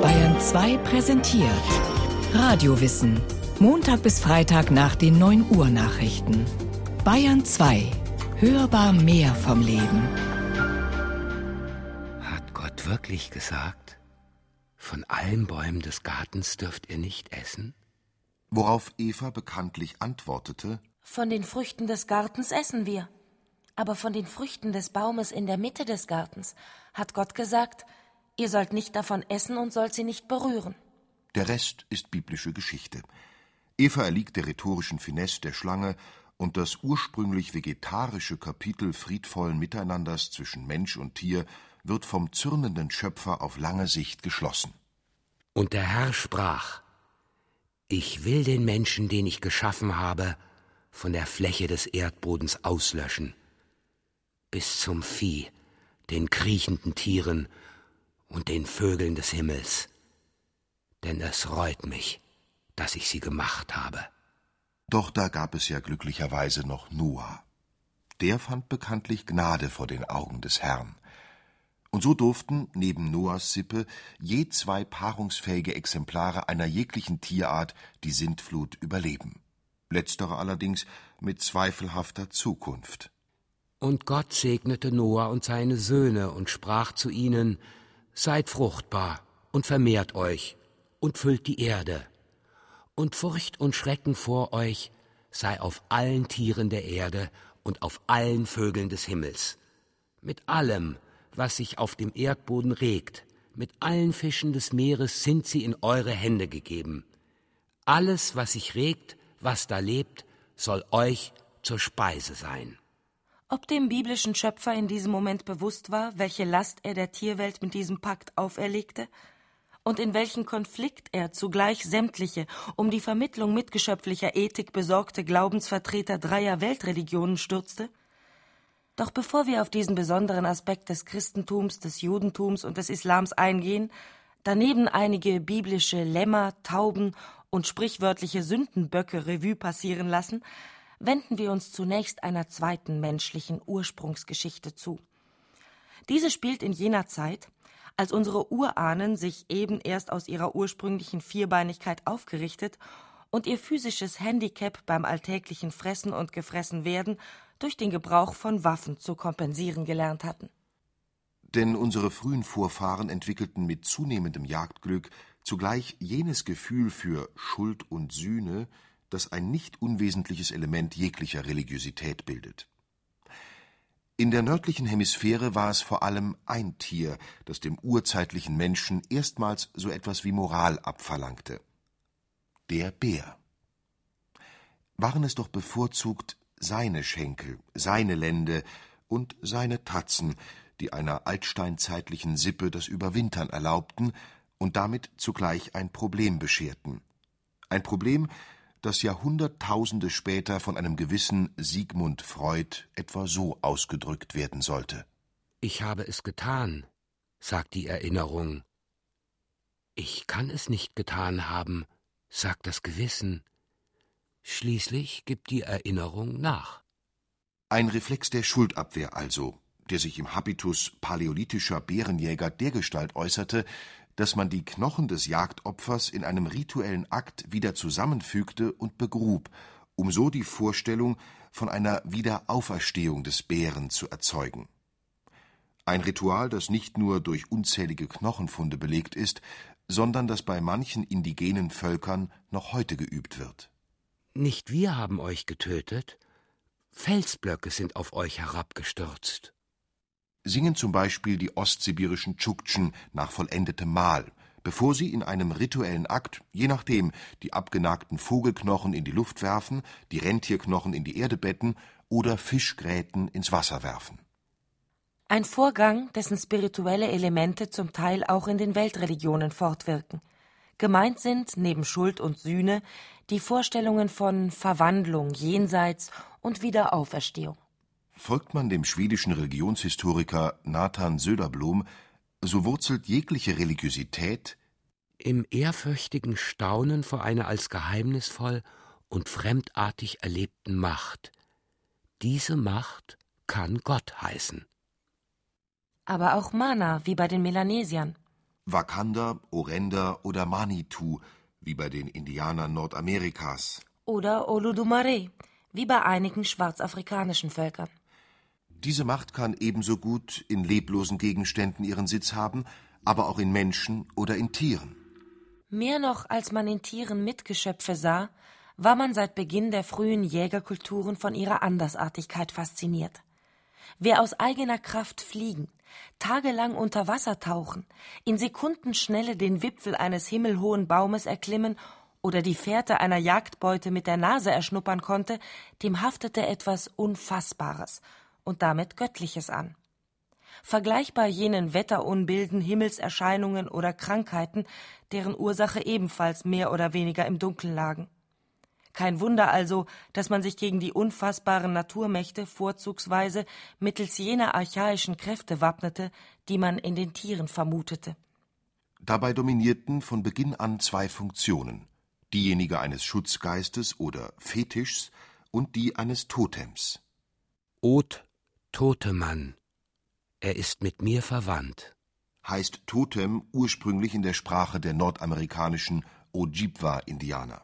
Bayern 2 präsentiert Radiowissen. Montag bis Freitag nach den 9 Uhr Nachrichten. Bayern 2. Hörbar mehr vom Leben. Hat Gott wirklich gesagt, von allen Bäumen des Gartens dürft ihr nicht essen? Worauf Eva bekanntlich antwortete: Von den Früchten des Gartens essen wir. Aber von den Früchten des Baumes in der Mitte des Gartens hat Gott gesagt, ihr sollt nicht davon essen und sollt sie nicht berühren. Der Rest ist biblische Geschichte. Eva erliegt der rhetorischen Finesse der Schlange und das ursprünglich vegetarische Kapitel friedvollen Miteinanders zwischen Mensch und Tier wird vom zürnenden Schöpfer auf lange Sicht geschlossen. Und der Herr sprach: Ich will den Menschen, den ich geschaffen habe, von der Fläche des Erdbodens auslöschen, bis zum Vieh, den kriechenden Tieren und den Vögeln des Himmels. Denn es reut mich, dass ich sie gemacht habe. Doch da gab es ja glücklicherweise noch Noah. Der fand bekanntlich Gnade vor den Augen des Herrn. Und so durften neben Noahs Sippe je zwei paarungsfähige Exemplare einer jeglichen Tierart die Sintflut überleben. Letztere allerdings mit zweifelhafter Zukunft. Und Gott segnete Noah und seine Söhne und sprach zu ihnen: Seid fruchtbar und vermehrt euch und füllt die Erde. Und Furcht und Schrecken vor euch sei auf allen Tieren der Erde und auf allen Vögeln des Himmels, mit allem, was sich auf dem Erdboden regt, mit allen Fischen des Meeres sind sie in eure Hände gegeben. Alles, was sich regt, was da lebt, soll euch zur Speise sein. Ob dem biblischen Schöpfer in diesem Moment bewusst war, welche Last er der Tierwelt mit diesem Pakt auferlegte und in welchen Konflikt er zugleich sämtliche um die Vermittlung mitgeschöpflicher Ethik besorgte Glaubensvertreter dreier Weltreligionen stürzte? Doch bevor wir auf diesen besonderen Aspekt des Christentums, des Judentums und des Islams eingehen, daneben einige biblische Lämmer, Tauben und sprichwörtliche Sündenböcke Revue passieren lassen, wenden wir uns zunächst einer zweiten menschlichen Ursprungsgeschichte zu. Diese spielt in jener Zeit, als unsere Urahnen sich eben erst aus ihrer ursprünglichen Vierbeinigkeit aufgerichtet und ihr physisches Handicap beim alltäglichen Fressen und Gefressenwerden durch den Gebrauch von Waffen zu kompensieren gelernt hatten. Denn unsere frühen Vorfahren entwickelten mit zunehmendem Jagdglück zugleich jenes Gefühl für Schuld und Sühne, das ein nicht unwesentliches Element jeglicher Religiosität bildet. In der nördlichen Hemisphäre war es vor allem ein Tier, das dem urzeitlichen Menschen erstmals so etwas wie Moral abverlangte. Der Bär. Waren es doch bevorzugt seine Schenkel, seine Lände und seine Tatzen, die einer altsteinzeitlichen Sippe das Überwintern erlaubten und damit zugleich ein Problem bescherten. Ein Problem, das Jahrhunderttausende später von einem gewissen Sigmund Freud etwa so ausgedrückt werden sollte. Ich habe es getan, sagt die Erinnerung. Ich kann es nicht getan haben, sagt das Gewissen. Schließlich gibt die Erinnerung nach. Ein Reflex der Schuldabwehr also, der sich im Habitus paläolithischer Bärenjäger dergestalt äußerte, dass man die Knochen des Jagdopfers in einem rituellen Akt wieder zusammenfügte und begrub, um so die Vorstellung von einer Wiederauferstehung des Bären zu erzeugen. Ein Ritual, das nicht nur durch unzählige Knochenfunde belegt ist, sondern das bei manchen indigenen Völkern noch heute geübt wird. Nicht wir haben euch getötet, Felsblöcke sind auf euch herabgestürzt singen zum Beispiel die ostsibirischen Tschuktschen nach vollendetem Mahl, bevor sie in einem rituellen Akt, je nachdem, die abgenagten Vogelknochen in die Luft werfen, die Rentierknochen in die Erde betten oder Fischgräten ins Wasser werfen. Ein Vorgang, dessen spirituelle Elemente zum Teil auch in den Weltreligionen fortwirken. Gemeint sind, neben Schuld und Sühne, die Vorstellungen von Verwandlung, Jenseits und Wiederauferstehung. Folgt man dem schwedischen Religionshistoriker Nathan Söderblom, so wurzelt jegliche Religiosität im ehrfürchtigen Staunen vor einer als geheimnisvoll und fremdartig erlebten Macht. Diese Macht kann Gott heißen. Aber auch Mana, wie bei den Melanesiern. Wakanda, Orenda oder Manitou, wie bei den Indianern Nordamerikas. Oder Oludumare, wie bei einigen schwarzafrikanischen Völkern. Diese Macht kann ebenso gut in leblosen Gegenständen ihren Sitz haben, aber auch in Menschen oder in Tieren. Mehr noch als man in Tieren Mitgeschöpfe sah, war man seit Beginn der frühen Jägerkulturen von ihrer Andersartigkeit fasziniert. Wer aus eigener Kraft fliegen, tagelang unter Wasser tauchen, in Sekundenschnelle den Wipfel eines himmelhohen Baumes erklimmen oder die Fährte einer Jagdbeute mit der Nase erschnuppern konnte, dem haftete etwas Unfassbares und damit Göttliches an. Vergleichbar jenen Wetterunbilden, Himmelserscheinungen oder Krankheiten, deren Ursache ebenfalls mehr oder weniger im Dunkeln lagen. Kein Wunder also, dass man sich gegen die unfassbaren Naturmächte vorzugsweise mittels jener archaischen Kräfte wappnete, die man in den Tieren vermutete. Dabei dominierten von Beginn an zwei Funktionen, diejenige eines Schutzgeistes oder Fetischs und die eines Totems. Ot Totemann, er ist mit mir verwandt. Heißt Totem ursprünglich in der Sprache der nordamerikanischen Ojibwa-Indianer.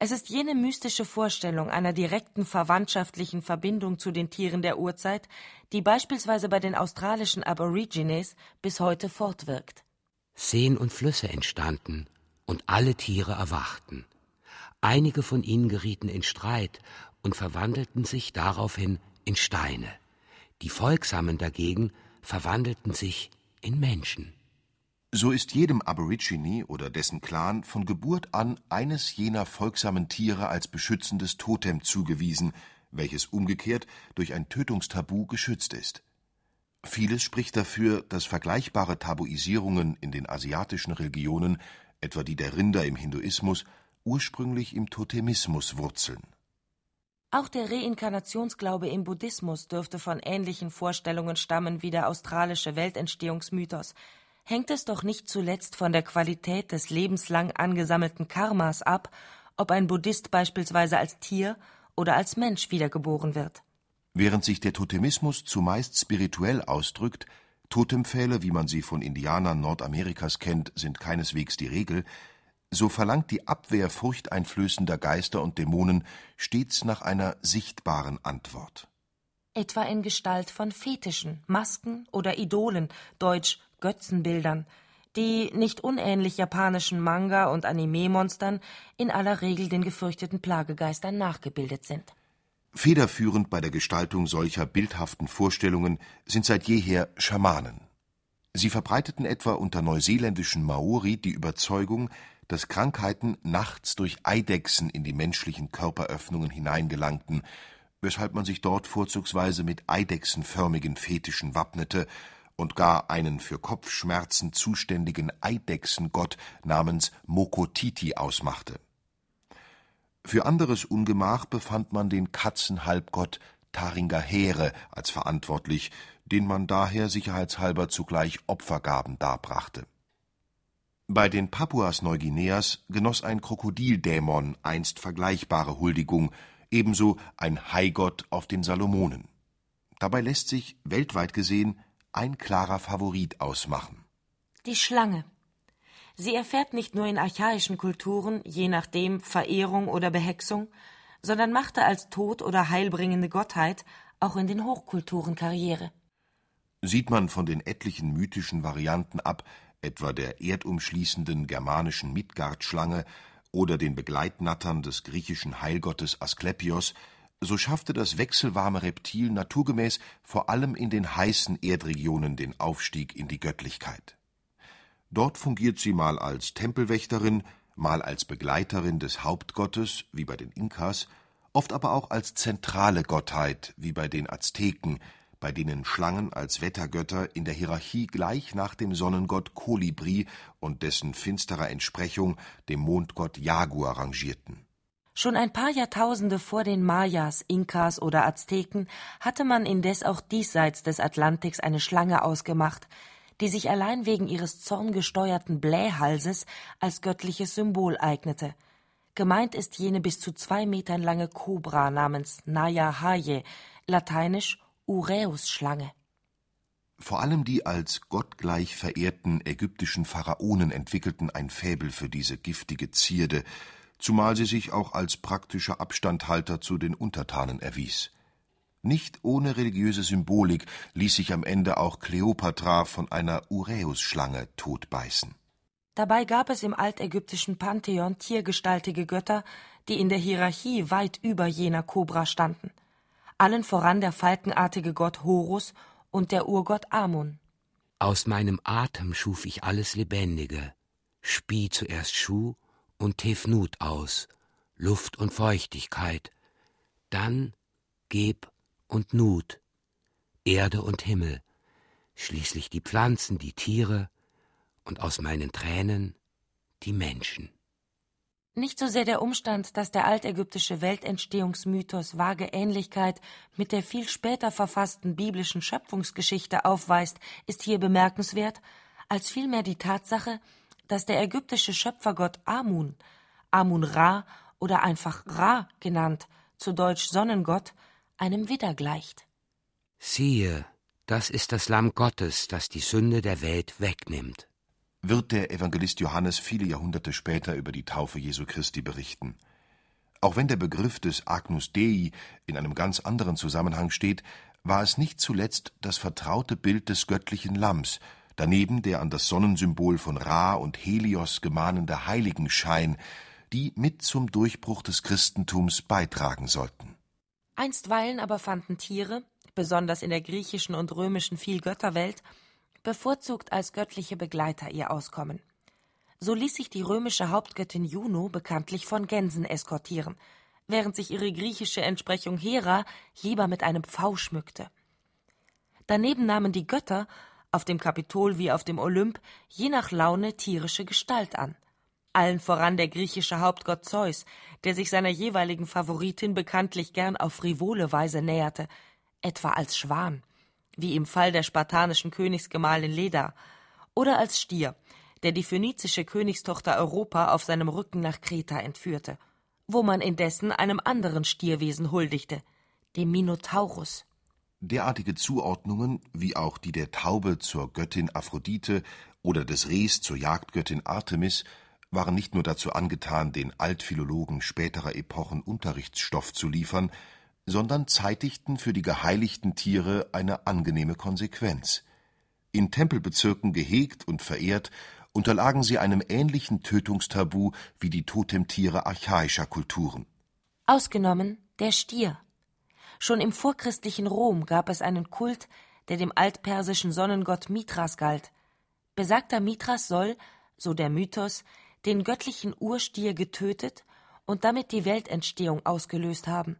Es ist jene mystische Vorstellung einer direkten verwandtschaftlichen Verbindung zu den Tieren der Urzeit, die beispielsweise bei den australischen Aborigines bis heute fortwirkt. Seen und Flüsse entstanden und alle Tiere erwachten. Einige von ihnen gerieten in Streit und verwandelten sich daraufhin in Steine. Die Folgsamen dagegen verwandelten sich in Menschen. So ist jedem Aborigine oder dessen Clan von Geburt an eines jener folgsamen Tiere als beschützendes Totem zugewiesen, welches umgekehrt durch ein Tötungstabu geschützt ist. Vieles spricht dafür, dass vergleichbare Tabuisierungen in den asiatischen Religionen, etwa die der Rinder im Hinduismus, ursprünglich im Totemismus wurzeln. Auch der Reinkarnationsglaube im Buddhismus dürfte von ähnlichen Vorstellungen stammen wie der australische Weltentstehungsmythos. Hängt es doch nicht zuletzt von der Qualität des lebenslang angesammelten Karmas ab, ob ein Buddhist beispielsweise als Tier oder als Mensch wiedergeboren wird. Während sich der Totemismus zumeist spirituell ausdrückt, Totempfähle, wie man sie von Indianern Nordamerikas kennt, sind keineswegs die Regel, so verlangt die Abwehr furchteinflößender Geister und Dämonen stets nach einer sichtbaren Antwort. Etwa in Gestalt von Fetischen, Masken oder Idolen, deutsch Götzenbildern, die nicht unähnlich japanischen Manga- und Anime-Monstern in aller Regel den gefürchteten Plagegeistern nachgebildet sind. Federführend bei der Gestaltung solcher bildhaften Vorstellungen sind seit jeher Schamanen. Sie verbreiteten etwa unter neuseeländischen Maori die Überzeugung, dass Krankheiten nachts durch Eidechsen in die menschlichen Körperöffnungen hineingelangten, weshalb man sich dort vorzugsweise mit eidechsenförmigen Fetischen wappnete und gar einen für Kopfschmerzen zuständigen Eidechsengott namens Mokotiti ausmachte. Für anderes Ungemach befand man den Katzenhalbgott Taringahere als verantwortlich, den man daher sicherheitshalber zugleich Opfergaben darbrachte bei den Papuas Neuguineas genoss ein Krokodildämon einst vergleichbare Huldigung, ebenso ein Haigott auf den Salomonen. Dabei lässt sich, weltweit gesehen, ein klarer Favorit ausmachen. Die Schlange. Sie erfährt nicht nur in archaischen Kulturen, je nachdem Verehrung oder Behexung, sondern machte als Tod oder heilbringende Gottheit auch in den Hochkulturen Karriere. Sieht man von den etlichen mythischen Varianten ab, etwa der erdumschließenden germanischen Midgard-Schlange oder den Begleitnattern des griechischen Heilgottes Asklepios, so schaffte das wechselwarme Reptil naturgemäß vor allem in den heißen Erdregionen den Aufstieg in die Göttlichkeit. Dort fungiert sie mal als Tempelwächterin, mal als Begleiterin des Hauptgottes, wie bei den Inkas, oft aber auch als zentrale Gottheit, wie bei den Azteken, bei denen Schlangen als Wettergötter in der Hierarchie gleich nach dem Sonnengott Kolibri und dessen finsterer Entsprechung dem Mondgott Jaguar rangierten. Schon ein paar Jahrtausende vor den Mayas, Inkas oder Azteken hatte man indes auch diesseits des Atlantiks eine Schlange ausgemacht, die sich allein wegen ihres zorngesteuerten Blähhalses als göttliches Symbol eignete. Gemeint ist jene bis zu zwei Metern lange Kobra namens Naya Haye, lateinisch Uräusschlange. Vor allem die als gottgleich verehrten ägyptischen Pharaonen entwickelten ein Faible für diese giftige Zierde, zumal sie sich auch als praktischer Abstandhalter zu den Untertanen erwies. Nicht ohne religiöse Symbolik ließ sich am Ende auch Kleopatra von einer Uräusschlange totbeißen. Dabei gab es im altägyptischen Pantheon tiergestaltige Götter, die in der Hierarchie weit über jener Kobra standen. Allen voran der falkenartige Gott Horus und der Urgott Amun. Aus meinem Atem schuf ich alles Lebendige, spie zuerst Schuh und Tefnut aus, Luft und Feuchtigkeit, dann Geb und Nut, Erde und Himmel, schließlich die Pflanzen, die Tiere und aus meinen Tränen die Menschen. Nicht so sehr der Umstand, dass der altägyptische Weltentstehungsmythos vage Ähnlichkeit mit der viel später verfassten biblischen Schöpfungsgeschichte aufweist, ist hier bemerkenswert, als vielmehr die Tatsache, dass der ägyptische Schöpfergott Amun, Amun Ra oder einfach Ra genannt, zu Deutsch Sonnengott, einem Widder gleicht. Siehe, das ist das Lamm Gottes, das die Sünde der Welt wegnimmt. Wird der Evangelist Johannes viele Jahrhunderte später über die Taufe Jesu Christi berichten. Auch wenn der Begriff des Agnus Dei in einem ganz anderen Zusammenhang steht, war es nicht zuletzt das vertraute Bild des göttlichen Lamms, daneben der an das Sonnensymbol von Ra und Helios gemahnende Heiligenschein, die mit zum Durchbruch des Christentums beitragen sollten. Einstweilen aber fanden Tiere, besonders in der griechischen und römischen Vielgötterwelt, bevorzugt als göttliche Begleiter ihr Auskommen. So ließ sich die römische Hauptgöttin Juno bekanntlich von Gänsen eskortieren, während sich ihre griechische Entsprechung Hera lieber mit einem Pfau schmückte. Daneben nahmen die Götter, auf dem Kapitol wie auf dem Olymp, je nach Laune tierische Gestalt an – allen voran der griechische Hauptgott Zeus, der sich seiner jeweiligen Favoritin bekanntlich gern auf frivole Weise näherte, etwa als Schwan, wie im Fall der spartanischen Königsgemahlin Leda, oder als Stier, der die phönizische Königstochter Europa auf seinem Rücken nach Kreta entführte, wo man indessen einem anderen Stierwesen huldigte, dem Minotaurus. Derartige Zuordnungen, wie auch die der Taube zur Göttin Aphrodite oder des Rehs zur Jagdgöttin Artemis, waren nicht nur dazu angetan, den Altphilologen späterer Epochen Unterrichtsstoff zu liefern, sondern zeitigten für die geheiligten Tiere eine angenehme Konsequenz. In Tempelbezirken gehegt und verehrt, unterlagen sie einem ähnlichen Tötungstabu wie die Totemtiere archaischer Kulturen. Ausgenommen der Stier. Schon im vorchristlichen Rom gab es einen Kult, der dem altpersischen Sonnengott Mithras galt. Besagter Mithras soll, so der Mythos, den göttlichen Urstier getötet und damit die Weltentstehung ausgelöst haben.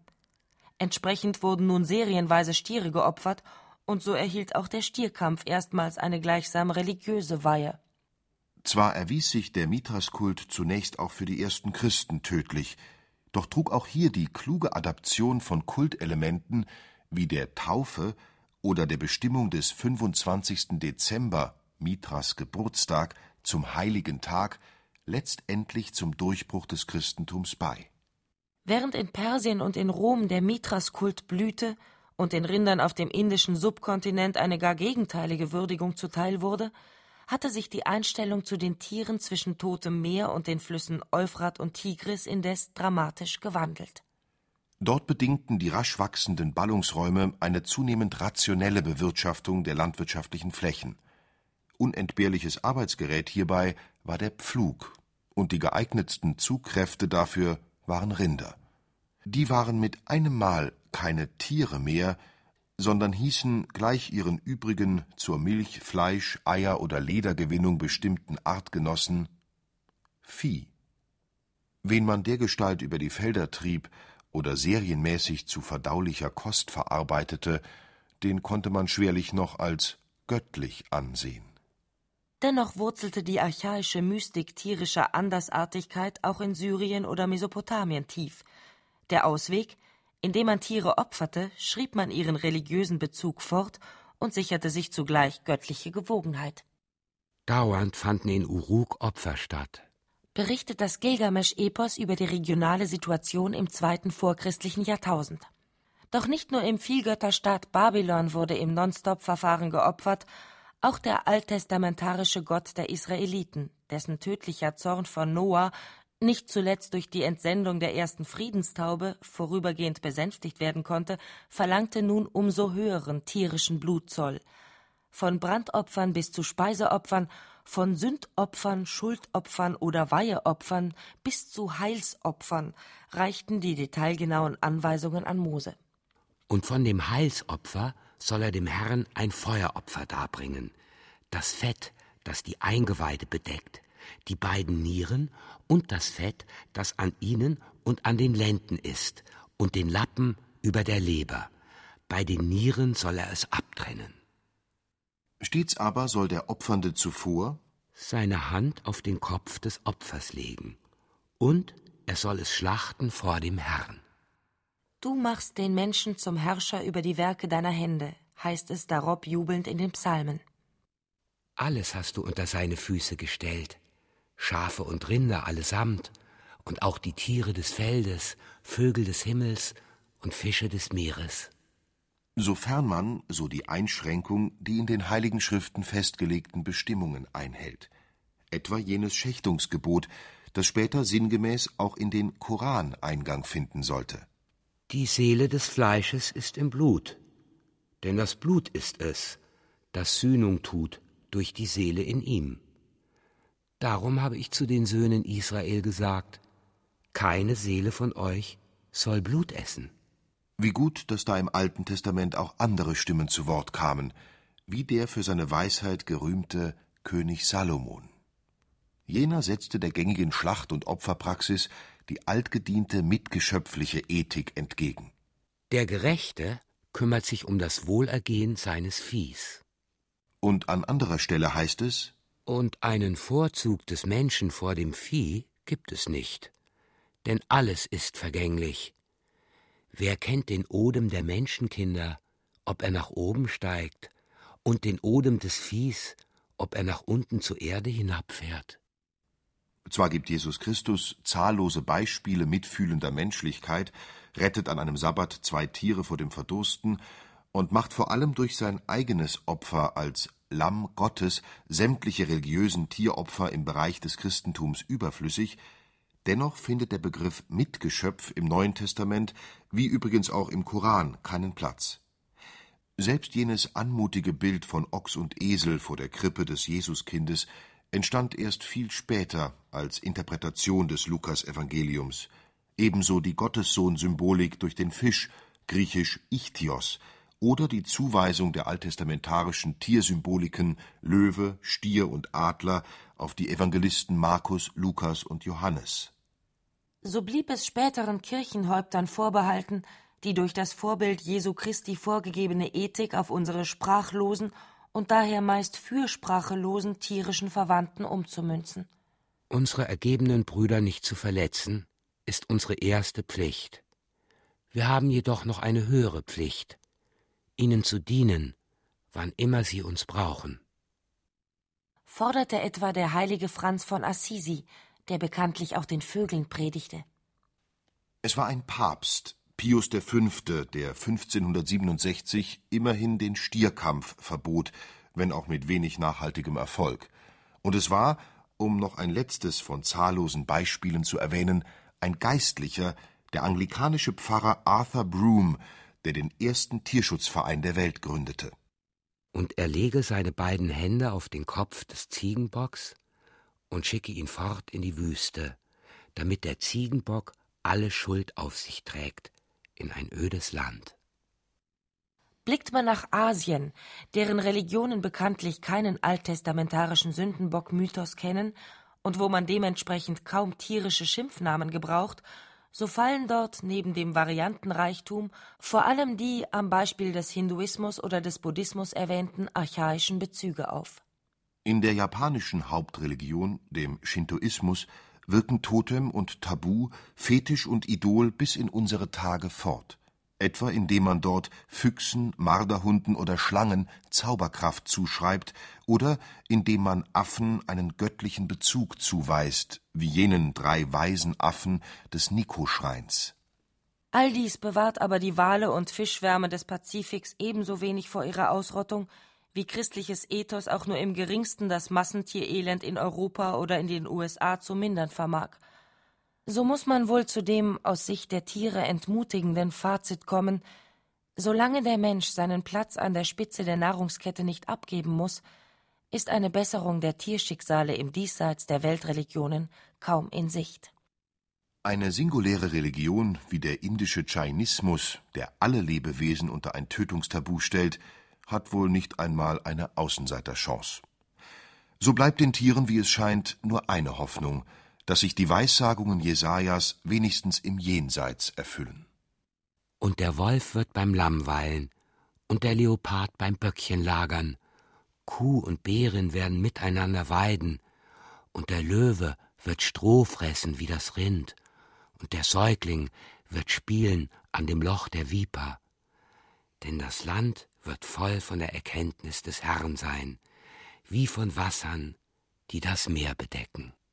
Entsprechend wurden nun serienweise Stiere geopfert, und so erhielt auch der Stierkampf erstmals eine gleichsam religiöse Weihe. Zwar erwies sich der Mithraskult zunächst auch für die ersten Christen tödlich, doch trug auch hier die kluge Adaption von Kultelementen wie der Taufe oder der Bestimmung des 25. Dezember, Mithras Geburtstag, zum heiligen Tag letztendlich zum Durchbruch des Christentums bei. Während in Persien und in Rom der Mithras-Kult blühte und den Rindern auf dem indischen Subkontinent eine gar gegenteilige Würdigung zuteil wurde, hatte sich die Einstellung zu den Tieren zwischen Totem Meer und den Flüssen Euphrat und Tigris indes dramatisch gewandelt. Dort bedingten die rasch wachsenden Ballungsräume eine zunehmend rationelle Bewirtschaftung der landwirtschaftlichen Flächen. Unentbehrliches Arbeitsgerät hierbei war der Pflug und die geeignetsten Zugkräfte dafür waren Rinder. Die waren mit einem Mal keine Tiere mehr, sondern hießen gleich ihren übrigen zur Milch, Fleisch, Eier oder Ledergewinnung bestimmten Artgenossen Vieh. Wen man dergestalt über die Felder trieb oder serienmäßig zu verdaulicher Kost verarbeitete, den konnte man schwerlich noch als göttlich ansehen. Dennoch wurzelte die archaische Mystik tierischer Andersartigkeit auch in Syrien oder Mesopotamien tief. Der Ausweg, indem man Tiere opferte, schrieb man ihren religiösen Bezug fort und sicherte sich zugleich göttliche Gewogenheit. Dauernd fanden in Uruk Opfer statt. Berichtet das Gilgamesch-Epos über die regionale Situation im zweiten vorchristlichen Jahrtausend. Doch nicht nur im Vielgötterstaat Babylon wurde im Nonstop-Verfahren geopfert, auch der alttestamentarische Gott der Israeliten, dessen tödlicher Zorn von Noah nicht zuletzt durch die Entsendung der ersten Friedenstaube vorübergehend besänftigt werden konnte, verlangte nun umso höheren tierischen Blutzoll. Von Brandopfern bis zu Speiseopfern, von Sündopfern, Schuldopfern oder Weiheopfern bis zu Heilsopfern reichten die detailgenauen Anweisungen an Mose. Und von dem Heilsopfer soll er dem Herrn ein Feueropfer darbringen, das Fett, das die Eingeweide bedeckt, die beiden Nieren und das Fett, das an ihnen und an den Lenden ist, und den Lappen über der Leber. Bei den Nieren soll er es abtrennen. Stets aber soll der Opfernde zuvor seine Hand auf den Kopf des Opfers legen, und er soll es schlachten vor dem Herrn. Du machst den Menschen zum Herrscher über die Werke deiner Hände, heißt es darob jubelnd in den Psalmen. Alles hast du unter seine Füße gestellt, Schafe und Rinder allesamt, und auch die Tiere des Feldes, Vögel des Himmels und Fische des Meeres. Sofern man, so die Einschränkung, die in den heiligen Schriften festgelegten Bestimmungen einhält, etwa jenes Schächtungsgebot, das später sinngemäß auch in den Koran Eingang finden sollte. Die Seele des Fleisches ist im Blut, denn das Blut ist es, das Sühnung tut durch die Seele in ihm. Darum habe ich zu den Söhnen Israel gesagt, keine Seele von euch soll Blut essen. Wie gut, dass da im Alten Testament auch andere Stimmen zu Wort kamen, wie der für seine Weisheit gerühmte König Salomon. Jener setzte der gängigen Schlacht- und Opferpraxis die altgediente mitgeschöpfliche Ethik entgegen. Der Gerechte kümmert sich um das Wohlergehen seines Viehs. Und an anderer Stelle heißt es Und einen Vorzug des Menschen vor dem Vieh gibt es nicht, denn alles ist vergänglich, Wer kennt den Odem der Menschenkinder, ob er nach oben steigt, und den Odem des Viehs, ob er nach unten zur Erde hinabfährt? Zwar gibt Jesus Christus zahllose Beispiele mitfühlender Menschlichkeit, rettet an einem Sabbat zwei Tiere vor dem Verdursten und macht vor allem durch sein eigenes Opfer als Lamm Gottes sämtliche religiösen Tieropfer im Bereich des Christentums überflüssig, Dennoch findet der Begriff Mitgeschöpf im Neuen Testament, wie übrigens auch im Koran, keinen Platz. Selbst jenes anmutige Bild von Ochs und Esel vor der Krippe des Jesuskindes entstand erst viel später als Interpretation des Lukas-Evangeliums, ebenso die Gottessohn-Symbolik durch den Fisch, griechisch Ichthios, oder die Zuweisung der alttestamentarischen Tiersymboliken Löwe, Stier und Adler auf die Evangelisten Markus, Lukas und Johannes. So blieb es späteren Kirchenhäuptern vorbehalten, die durch das Vorbild Jesu Christi vorgegebene Ethik auf unsere sprachlosen und daher meist fürsprachelosen tierischen Verwandten umzumünzen. Unsere ergebenen Brüder nicht zu verletzen, ist unsere erste Pflicht. Wir haben jedoch noch eine höhere Pflicht, ihnen zu dienen, wann immer sie uns brauchen. Forderte etwa der heilige Franz von Assisi, der bekanntlich auch den Vögeln predigte. Es war ein Papst, Pius V., der 1567 immerhin den Stierkampf verbot, wenn auch mit wenig nachhaltigem Erfolg. Und es war, um noch ein letztes von zahllosen Beispielen zu erwähnen, ein Geistlicher, der anglikanische Pfarrer Arthur Broome, der den ersten Tierschutzverein der Welt gründete. Und er lege seine beiden Hände auf den Kopf des Ziegenbocks und schicke ihn fort in die Wüste, damit der Ziegenbock alle Schuld auf sich trägt in ein ödes Land. Blickt man nach Asien, deren Religionen bekanntlich keinen alttestamentarischen Sündenbock-Mythos kennen und wo man dementsprechend kaum tierische Schimpfnamen gebraucht, so fallen dort neben dem Variantenreichtum vor allem die am Beispiel des Hinduismus oder des Buddhismus erwähnten archaischen Bezüge auf. In der japanischen Hauptreligion, dem Shintoismus, wirken Totem und Tabu, Fetisch und Idol bis in unsere Tage fort etwa indem man dort Füchsen, Marderhunden oder Schlangen Zauberkraft zuschreibt oder indem man Affen einen göttlichen Bezug zuweist, wie jenen drei weisen Affen des Nikko-Schreins. All dies bewahrt aber die Wale und Fischwärme des Pazifiks ebenso wenig vor ihrer Ausrottung, wie christliches Ethos auch nur im geringsten das Massentierelend in Europa oder in den USA zu mindern vermag. So muss man wohl zu dem aus Sicht der Tiere entmutigenden Fazit kommen, solange der Mensch seinen Platz an der Spitze der Nahrungskette nicht abgeben muss, ist eine Besserung der Tierschicksale im Diesseits der Weltreligionen kaum in Sicht. Eine singuläre Religion wie der indische Jainismus, der alle Lebewesen unter ein Tötungstabu stellt, hat wohl nicht einmal eine Außenseiterchance. So bleibt den Tieren, wie es scheint, nur eine Hoffnung, dass sich die Weissagungen Jesajas wenigstens im Jenseits erfüllen. Und der Wolf wird beim Lamm weilen und der Leopard beim Böckchen lagern. Kuh und Bären werden miteinander weiden und der Löwe wird Stroh fressen wie das Rind und der Säugling wird spielen an dem Loch der Viper. Denn das Land wird voll von der Erkenntnis des Herrn sein, wie von Wassern, die das Meer bedecken.